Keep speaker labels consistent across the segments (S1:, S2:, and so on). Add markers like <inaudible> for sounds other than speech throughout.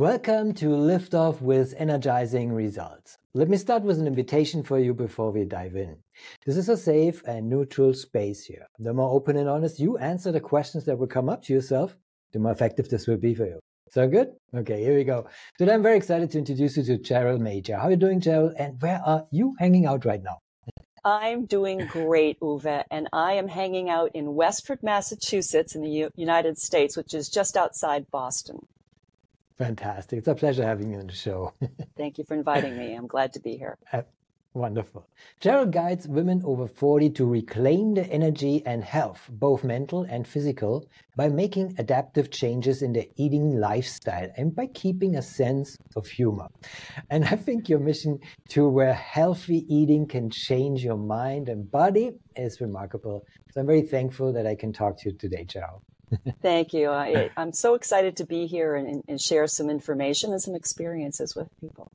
S1: Welcome to Lift Off with Energizing Results. Let me start with an invitation for you before we dive in. This is a safe and neutral space here. The more open and honest you answer the questions that will come up to yourself, the more effective this will be for you. So good? Okay, here we go. Today I'm very excited to introduce you to Cheryl Major. How are you doing, Cheryl? And where are you hanging out right now?
S2: I'm doing great, Uwe, and I am hanging out in Westford, Massachusetts in the U- United States, which is just outside Boston.
S1: Fantastic. It's a pleasure having you on the show. <laughs>
S2: Thank you for inviting me. I'm glad to be here.
S1: Uh, wonderful. Cheryl guides women over 40 to reclaim their energy and health, both mental and physical, by making adaptive changes in their eating lifestyle and by keeping a sense of humor. And I think your mission to where healthy eating can change your mind and body is remarkable. So I'm very thankful that I can talk to you today, Cheryl.
S2: Thank you. I, <laughs> am so excited to be here and, and, share some information and some experiences with people.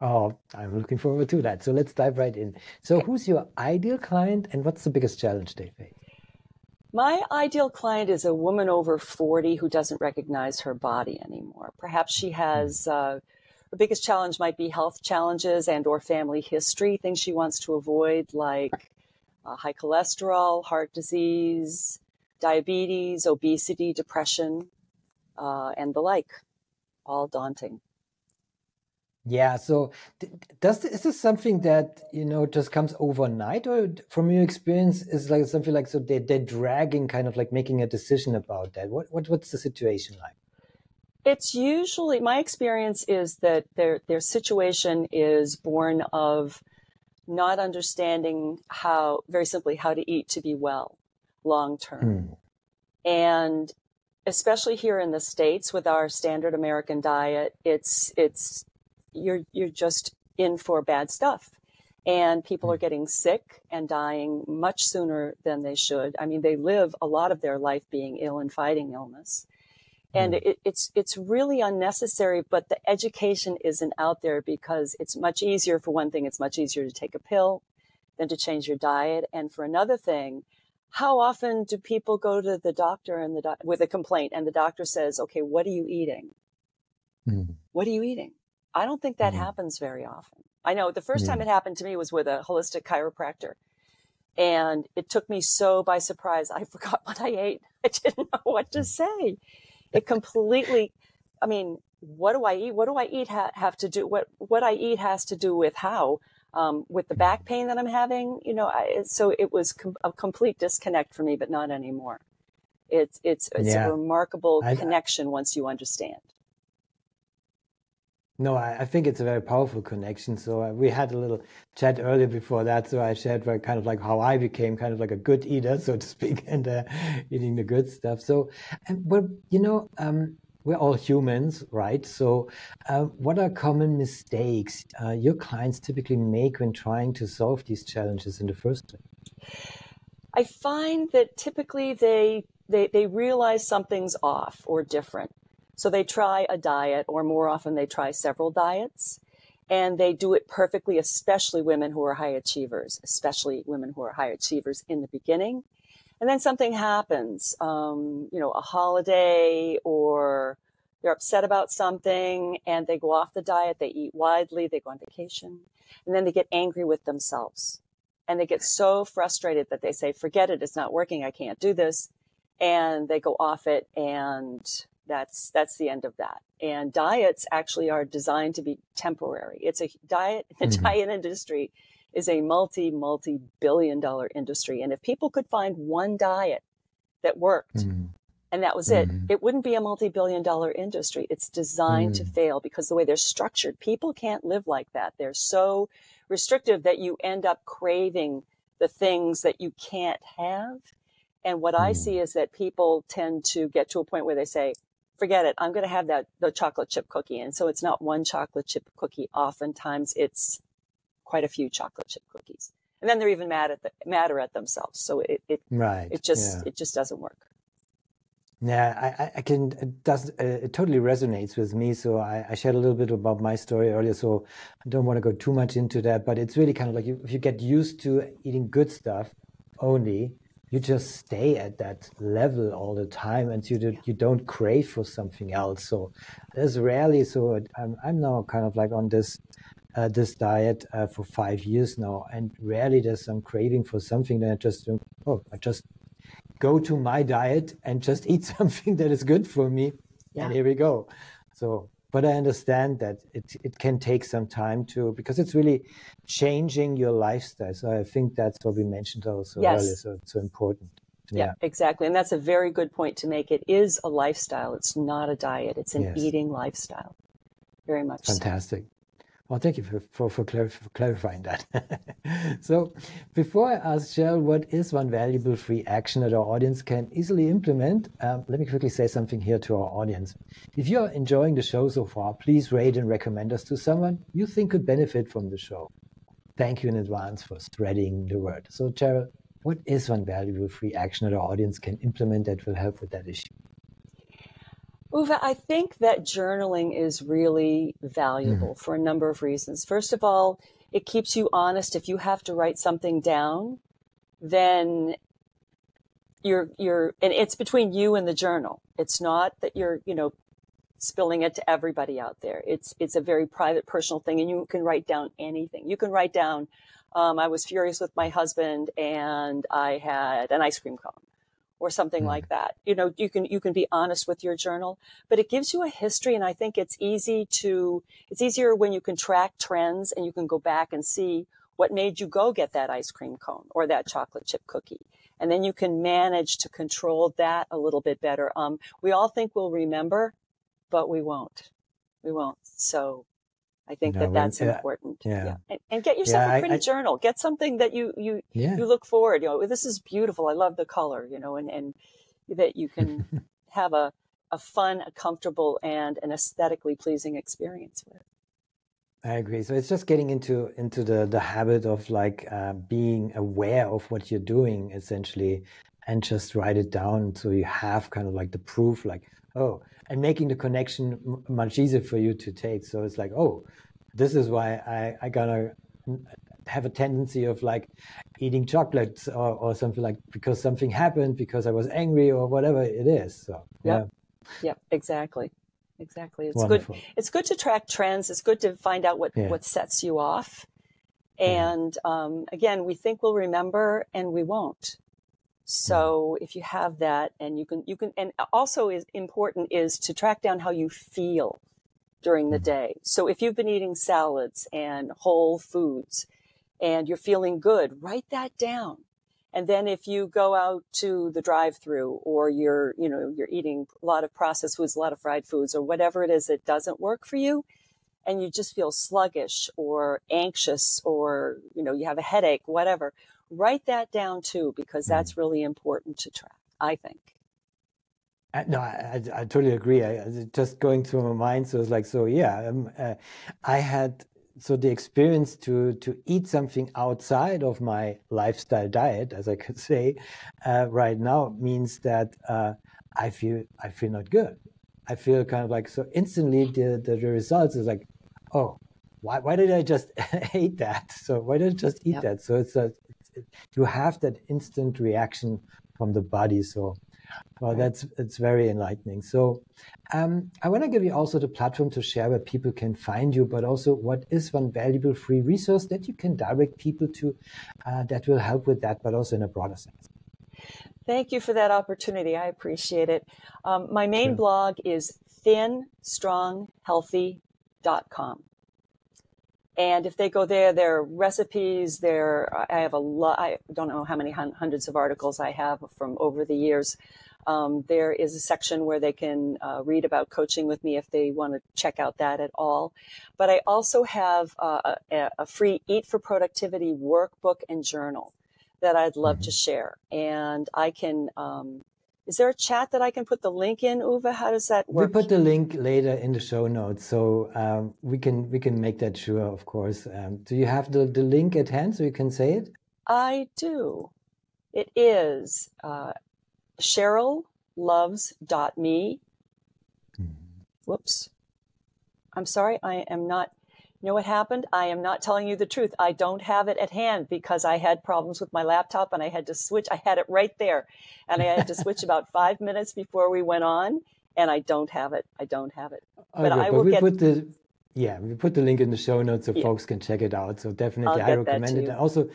S1: Oh, I'm looking forward to that. So let's dive right in. So, okay. who's your ideal client and what's the biggest challenge they face?
S2: My ideal client is a woman over 40 who doesn't recognize her body anymore. Perhaps she has. Hmm. Uh, the biggest challenge might be health challenges and or family history things she wants to avoid like uh, high cholesterol heart disease diabetes, obesity, depression, uh, and the like. All daunting.
S1: Yeah. So, does is this something that you know just comes overnight, or from your experience, is like something like so they they're dragging, kind of like making a decision about that? What what what's the situation like?
S2: It's usually my experience is that their their situation is born of not understanding how very simply how to eat to be well long term. Mm. And especially here in the states with our standard American diet, it's it's you're you're just in for bad stuff. And people are hmm. getting sick and dying much sooner than they should. I mean, they live a lot of their life being ill and fighting illness. And mm. it, it's it's really unnecessary, but the education isn't out there because it's much easier. For one thing, it's much easier to take a pill than to change your diet. And for another thing, how often do people go to the doctor and the doc- with a complaint and the doctor says, "Okay, what are you eating? Mm. What are you eating?" I don't think that mm. happens very often. I know the first time it happened to me was with a holistic chiropractor. And it took me so by surprise. I <laughs> forgot what I ate. I didn't know what to say. It completely, I mean, what do I eat? What do I eat ha- have to do? What, what I eat has to do with how um, with the back pain that I'm having, you know, I, so it was com- a complete disconnect for me, but not anymore. It's it's it's yeah. a remarkable I, connection once you understand.
S1: No, I, I, think it's a very powerful connection. So uh, we had a little chat earlier before that. So I shared kind of like how I became kind of like a good eater, <laughs> so to speak, and uh, eating the good stuff. So, and, but you know, um, we're all humans, right? So, uh, what are common mistakes uh, your clients typically make when trying to solve these challenges in the first place?
S2: I find that typically they, they, they realize something's off or different. So they try a diet, or more often they try several diets, and they do it perfectly, especially women who are high achievers, especially women who are high achievers in the beginning and then something happens, um, you know, a holiday or they're upset about something and they go off the diet, they eat widely, they go on vacation, and then they get angry with themselves. And they get so frustrated that they say, forget it, it's not working, I can't do this. And they go off it and that's that's the end of that. And diets actually are designed to be temporary. It's a diet, <laughs> the mm-hmm. diet industry is a multi, multi billion dollar industry. And if people could find one diet that worked mm. and that was mm. it, mm-hmm. it wouldn't be a multi billion dollar industry. It's designed mm. to fail because the way they're structured, people can't live like that. They're so restrictive that you end up craving the things that you can't have. And what I mm. see is that people tend to get to a point where they say, forget it. I'm going to have that, the chocolate chip cookie. And so it's not one chocolate chip cookie. Oftentimes it's quite a few chocolate chip cookies. and then they're even mad at the, madder at themselves. So it it
S1: right.
S2: it just
S1: yeah.
S2: it just doesn't work.
S1: Yeah, I, I can. It does. Uh, it totally resonates with me. So I, I, shared a little bit about my story earlier. So I don't want to go too much into that. But it's really kind of like you, if you get used to eating good stuff only, you just stay at that level all the time, and you do, you don't crave for something else. So there's rarely. So I'm, I'm now kind of like on this uh, this diet uh, for five years now, and rarely there's some craving for something that I just oh I just go to my diet and just eat <laughs> something that is good for me. Yeah. And here we go. So, but I understand that it, it can take some time to, because it's really changing your lifestyle. So I think that's what we mentioned also yes. earlier. So it's so important.
S2: Yeah. yeah. exactly. And that's a very good point to make. It is a lifestyle. It's not a diet. It's an yes. eating lifestyle. Very much.
S1: Fantastic. So. Well, thank you for, for, for, for clarifying that. <laughs> so, before I ask Cheryl what is one valuable free action that our audience can easily implement, um, let me quickly say something here to our audience. If you are enjoying the show so far, please rate and recommend us to someone you think could benefit from the show. Thank you in advance for spreading the word. So, Cheryl, what is one valuable free action that our audience can implement that will help with that issue?
S2: Uwe, I think that journaling is really valuable mm-hmm. for a number of reasons. First of all, it keeps you honest. If you have to write something down, then you're you're and it's between you and the journal. It's not that you're, you know, spilling it to everybody out there. It's it's a very private personal thing and you can write down anything. You can write down um, I was furious with my husband and I had an ice cream cone or something mm. like that. You know, you can you can be honest with your journal, but it gives you a history and I think it's easy to it's easier when you can track trends and you can go back and see what made you go get that ice cream cone or that chocolate chip cookie. And then you can manage to control that a little bit better. Um, we all think we'll remember, but we won't. We won't. So I think no, that that's important. Yeah. yeah. And, and, get yourself yeah, a pretty I, journal. Get something that you you yeah. you look forward. You know, this is beautiful. I love the color. You know, and and that you can <laughs> have a a fun, a comfortable, and an aesthetically pleasing experience with.
S1: I agree. So it's just getting into into the the habit of like uh, being aware of what you're doing essentially, and just write it down so you have kind of like the proof. Like, oh, and making the connection much easier for you to take. So it's like, oh, this is why I, I gotta have a tendency of like eating chocolates or, or something like because something happened because I was angry or whatever it is. So
S2: yeah. Yeah, exactly. Exactly. It's Wonderful. good. It's good to track trends. It's good to find out what, yeah. what sets you off. And um, again, we think we'll remember and we won't. So if you have that and you can, you can, and also is important is to track down how you feel during the mm-hmm. day. So if you've been eating salads and whole foods and you're feeling good, write that down. And then if you go out to the drive through or you're, you know, you're eating a lot of processed foods, a lot of fried foods or whatever it is that doesn't work for you and you just feel sluggish or anxious or, you know, you have a headache, whatever, write that down too, because hmm. that's really important to track, I think.
S1: no, I, I, I, totally agree. I, just going through my mind, so it's like, so yeah, um, uh, I had so the experience to to eat something outside of my lifestyle diet, as I could <laughs> say, uh, right now means that uh, I feel I feel not good. I feel kind of like so instantly the the, the results is like, oh, why why did I just <laughs> eat that? So why did I just eat yep. that? So it's a you have that instant reaction from the body. So, well, that's it's very enlightening. So, um, I want to give you also the platform to share where people can find you, but also what is one valuable free resource that you can direct people to uh, that will help with that, but also in a broader sense.
S2: Thank you for that opportunity. I appreciate it. Um, my main sure. blog is thinstronghealthy.com. And if they go there, their recipes, their, I have a lot, I don't know how many hundreds of articles I have from over the years. Um, there is a section where they can uh, read about coaching with me if they want to check out that at all. But I also have uh, a, a, free Eat for Productivity workbook and journal that I'd love mm-hmm. to share. And I can um, is there a chat that I can put the link in, Uwe? How does that work?
S1: We put the link later in the show notes, so um, we can we can make that sure, of course. Um, do you have the, the link at hand so you can say it?
S2: I do. It is uh, CherylLoves.me. Mm-hmm. Whoops. I'm sorry, I am not. You know what happened? I am not telling you the truth. I don't have it at hand because I had problems with my laptop and I had to switch. I had it right there and I had to <laughs> switch about five minutes before we went on and I don't have it. I don't have it.
S1: Oh, but okay, I will but we get. Put the, yeah, we put the link in the show notes so yeah. folks can check it out. So definitely, I recommend it. Also,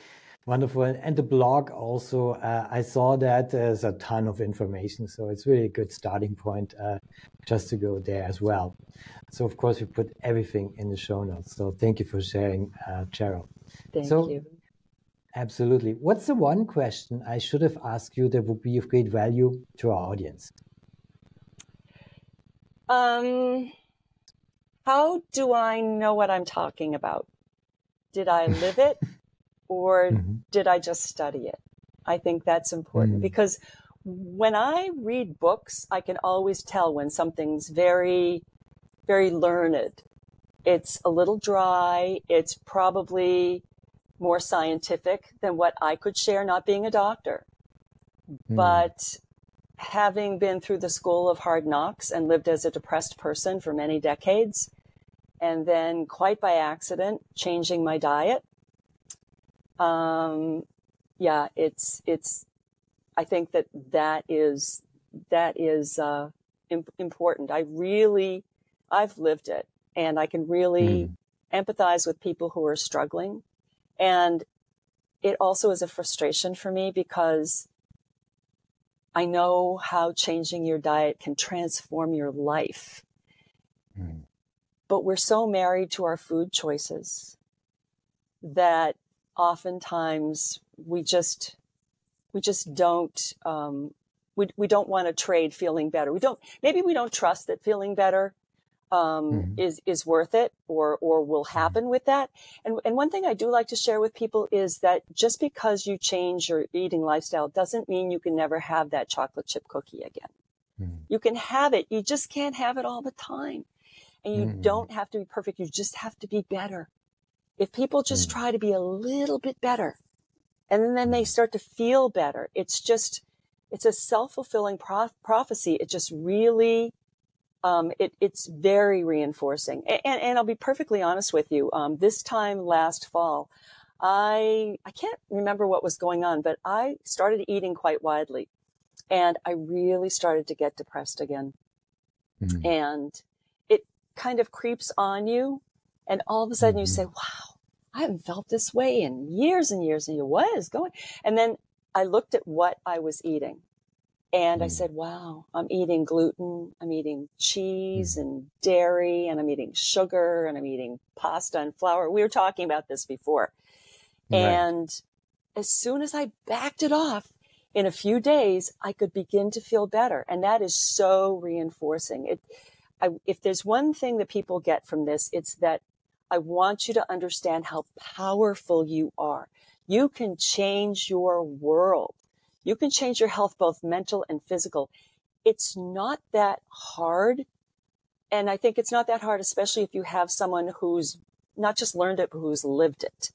S1: wonderful. And the blog also, uh, I saw that there's a ton of information. So it's really a good starting point uh, just to go there as well. So, of course, we put everything in the show notes. So thank you for sharing, uh, Cheryl.
S2: Thank
S1: so,
S2: you.
S1: Absolutely. What's the one question I should have asked you that would be of great value to our audience?
S2: Um, how do I know what I'm talking about? Did I live it <laughs> or mm-hmm. did I just study it? I think that's important mm-hmm. because when I read books, I can always tell when something's very, very learned. It's a little dry. It's probably more scientific than what I could share, not being a doctor. Mm. But having been through the school of hard knocks and lived as a depressed person for many decades, and then quite by accident changing my diet. Um, yeah, it's it's. I think that that is that is uh, imp- important. I really, I've lived it, and I can really mm. empathize with people who are struggling, and it also is a frustration for me because I know how changing your diet can transform your life. Mm. But we're so married to our food choices that oftentimes we just we just don't um, we, we don't want to trade feeling better. We don't maybe we don't trust that feeling better um, mm-hmm. is is worth it or or will mm-hmm. happen with that. And and one thing I do like to share with people is that just because you change your eating lifestyle doesn't mean you can never have that chocolate chip cookie again. Mm-hmm. You can have it, you just can't have it all the time. And you mm-hmm. don't have to be perfect, you just have to be better. If people just mm-hmm. try to be a little bit better and then they start to feel better, it's just it's a self-fulfilling pro- prophecy. It just really um, it, it's very reinforcing. And, and, I'll be perfectly honest with you. Um, this time last fall, I I can't remember what was going on, but I started eating quite widely, and I really started to get depressed again. Mm-hmm. And it kind of creeps on you, and all of a sudden mm-hmm. you say, "Wow, I haven't felt this way in years and years." And you, what is going? And then I looked at what I was eating, and mm. I said, wow, I'm eating gluten, I'm eating cheese mm. and dairy, and I'm eating sugar, and I'm eating pasta and flour. We were talking about this before. Right. And as soon as I backed it off, in a few days, I could begin to feel better. And that is so reinforcing. It, I, if there's one thing that people get from this, it's that I want you to understand how powerful you are. You can change your world. You can change your health, both mental and physical. It's not that hard. And I think it's not that hard, especially if you have someone who's not just learned it, but who's lived it.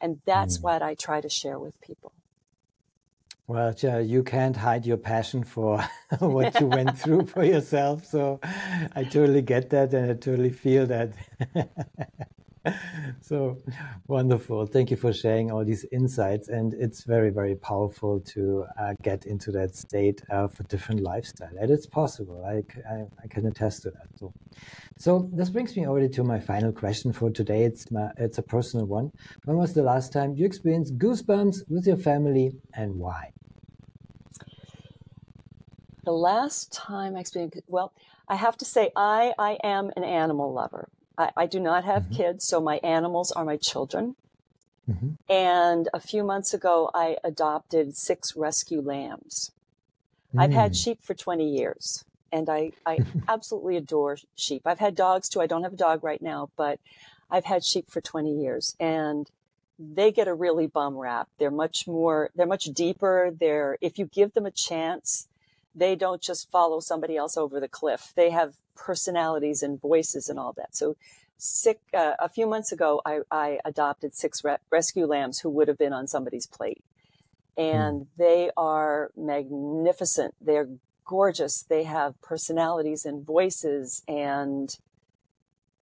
S2: And that's mm. what I try to share with people.
S1: Well, you can't hide your passion for <laughs> what you went <laughs> through for yourself. So I totally get that and I totally feel that. <laughs> so wonderful. Thank you for sharing all these insights. And it's very, very powerful to uh, get into that state of a different lifestyle. And it's possible. I, I, I, can attest to that. So, so this brings me already to my final question for today. It's, my, it's a personal one. When was the last time you experienced goosebumps with your family and why?
S2: The last time I experienced, well, I have to say, I, I am an animal lover. I, I do not have mm-hmm. kids, so my animals are my children. Mm-hmm. And a few months ago, I adopted six rescue lambs. Mm. I've had mm. sheep for 20 years and I, I <laughs> absolutely adore sheep. I've had dogs too. I don't have a dog right now, but I've had sheep for 20 years and they get a really bum rap. They're much more, they're much deeper. They're, if you give them a chance, they don't just follow somebody else over the cliff. They have personalities and voices and all that. So sick uh, a few months ago. I, I adopted six re- rescue lambs who would have been on somebody's plate, and mm. they are magnificent. They're gorgeous. They have personalities and voices and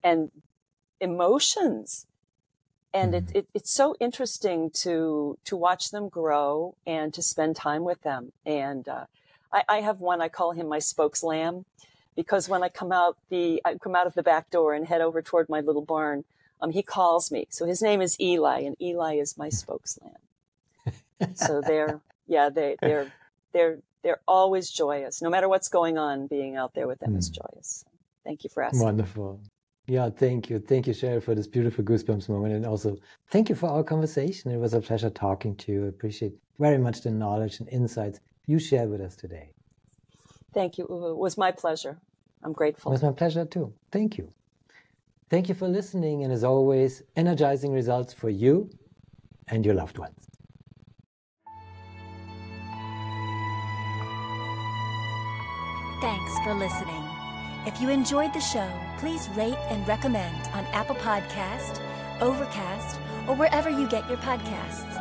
S2: and emotions and it, mm-hmm. it, it's so interesting to to watch them grow and to spend time with them and uh, I, I, have one i call him my spokes lamb because when i come out the i come out of the back door and head over toward my little barn um, he calls me so his name is eli and eli is my spokes lamb so they're <laughs> yeah they they're they're they're always joyous no matter what's going on being out there with them mm. is joyous thank you for asking
S1: wonderful yeah, thank you. Thank you, Cheryl, for this beautiful goosebumps moment. And also, thank you for our conversation. It was a pleasure talking to you. I appreciate very much the knowledge and insights you shared with us today.
S2: Thank you, Uwe. It was my pleasure. I'm grateful.
S1: It was my pleasure too. Thank you. Thank you for listening. And as always, energizing results for you and your loved ones.
S3: Thanks for listening. If you enjoyed the show, please rate and recommend on Apple Podcast, Overcast, or wherever you get your podcasts.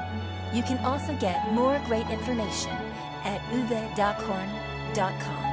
S3: You can also get more great information at uwedockhorn.com.